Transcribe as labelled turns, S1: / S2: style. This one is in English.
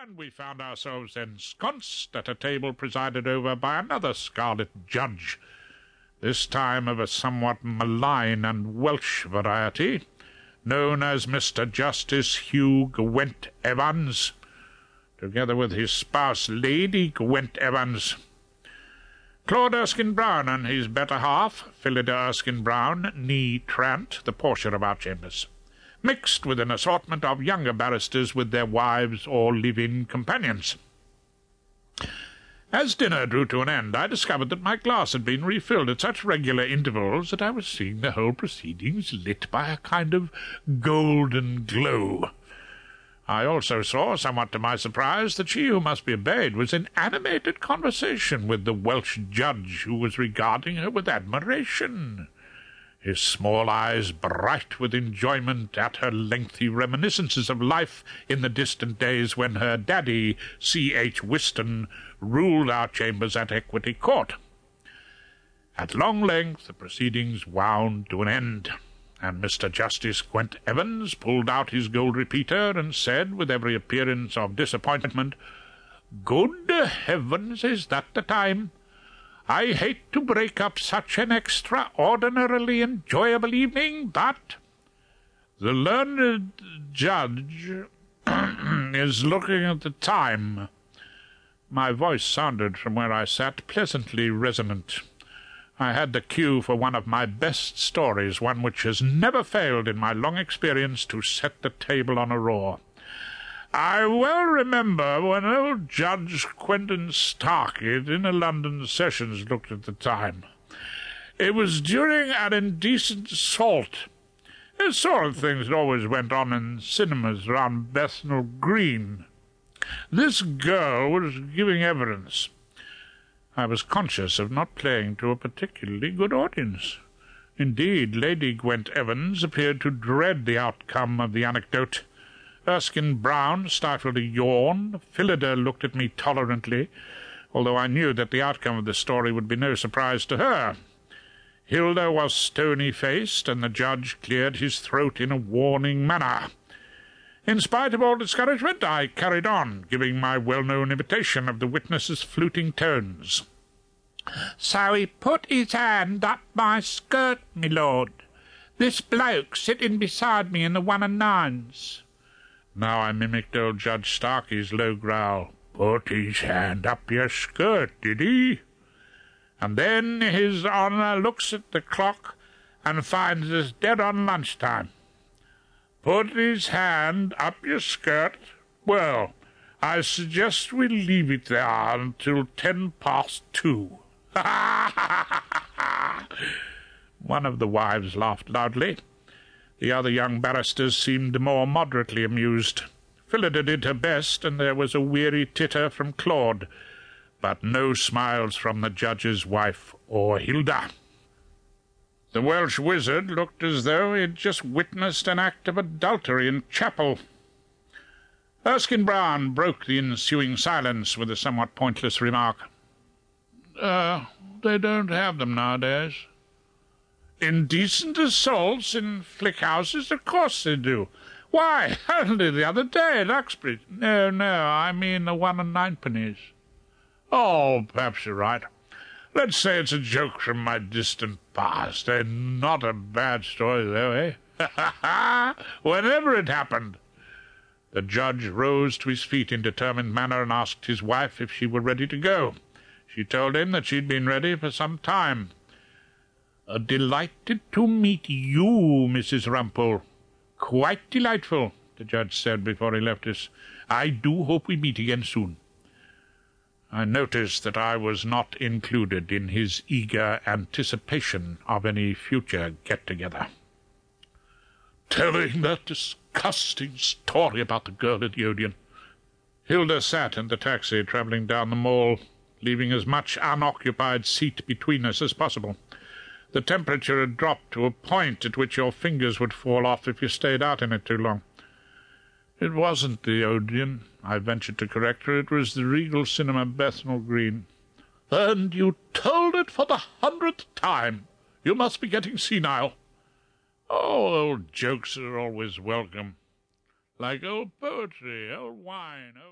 S1: and we found ourselves ensconced at a table presided over by another scarlet judge, this time of a somewhat malign and Welsh variety, known as Mr. Justice Hugh Gwent Evans, together with his spouse, Lady Gwent Evans. Claude Erskine Brown and his better half, Phillida Erskine Brown, nee Trant, the Portia of our chambers mixed with an assortment of younger barristers with their wives or live-in companions. As dinner drew to an end, I discovered that my glass had been refilled at such regular intervals that I was seeing the whole proceedings lit by a kind of golden glow. I also saw, somewhat to my surprise, that she who must be obeyed was in animated conversation with the Welsh judge, who was regarding her with admiration his small eyes bright with enjoyment at her lengthy reminiscences of life in the distant days when her daddy, C. H. Wystan, ruled our chambers at Equity Court. At long length the proceedings wound to an end, and Mr. Justice Gwent Evans pulled out his gold repeater and said, with every appearance of disappointment, Good heavens, is that the time? I hate to break up such an extraordinarily enjoyable evening, but the learned judge is looking at the time. My voice sounded from where I sat pleasantly resonant. I had the cue for one of my best stories, one which has never failed in my long experience to set the table on a roar. I well remember when old Judge Quentin Starkey in a London sessions looked at the time. It was during an indecent assault. This sort of thing always went on in cinemas round Bethnal Green. This girl was giving evidence. I was conscious of not playing to a particularly good audience. Indeed, Lady Gwent Evans appeared to dread the outcome of the anecdote. Erskine Brown stifled a yawn. Phillida looked at me tolerantly, although I knew that the outcome of the story would be no surprise to her. Hilda was stony-faced, and the judge cleared his throat in a warning manner. In spite of all discouragement, I carried on, giving my well-known imitation of the witness's fluting tones. So he put his hand up my skirt, my lord. This bloke sitting beside me in the one and nines. Now I mimicked old Judge Starkey's low growl. Put his hand up your skirt, did he? And then his honour looks at the clock and finds us dead on lunchtime. Put his hand up your skirt? Well, I suggest we leave it there until ten past two. ha! ha! ha!" One of the wives laughed loudly. The other young barristers seemed more moderately amused. Phillida did her best, and there was a weary titter from Claude, but no smiles from the judge's wife or Hilda. The Welsh wizard looked as though he had just witnessed an act of adultery in chapel. Erskine Brown broke the ensuing silence with a somewhat pointless remark. Uh, they don't have them nowadays. Indecent assaults in flick houses? Of course they do. Why, only the other day at Uxbridge. No, no, I mean the one and ninepennies. Oh, perhaps you're right. Let's say it's a joke from my distant past. Eh? Not a bad story, though, eh? Ha ha Whenever it happened. The judge rose to his feet in determined manner and asked his wife if she were ready to go. She told him that she'd been ready for some time. Delighted to meet you, Mrs. Rumpole. Quite delightful, the judge said before he left us. I do hope we meet again soon. I noticed that I was not included in his eager anticipation of any future get-together. Telling that disgusting story about the girl at the Odeon. Hilda sat in the taxi travelling down the mall, leaving as much unoccupied seat between us as possible. The temperature had dropped to a point at which your fingers would fall off if you stayed out in it too long. It wasn't the Odeon, I ventured to correct her. It was the Regal Cinema, Bethnal Green. And you told it for the hundredth time. You must be getting senile. Oh, old jokes are always welcome. Like old poetry, old wine, old...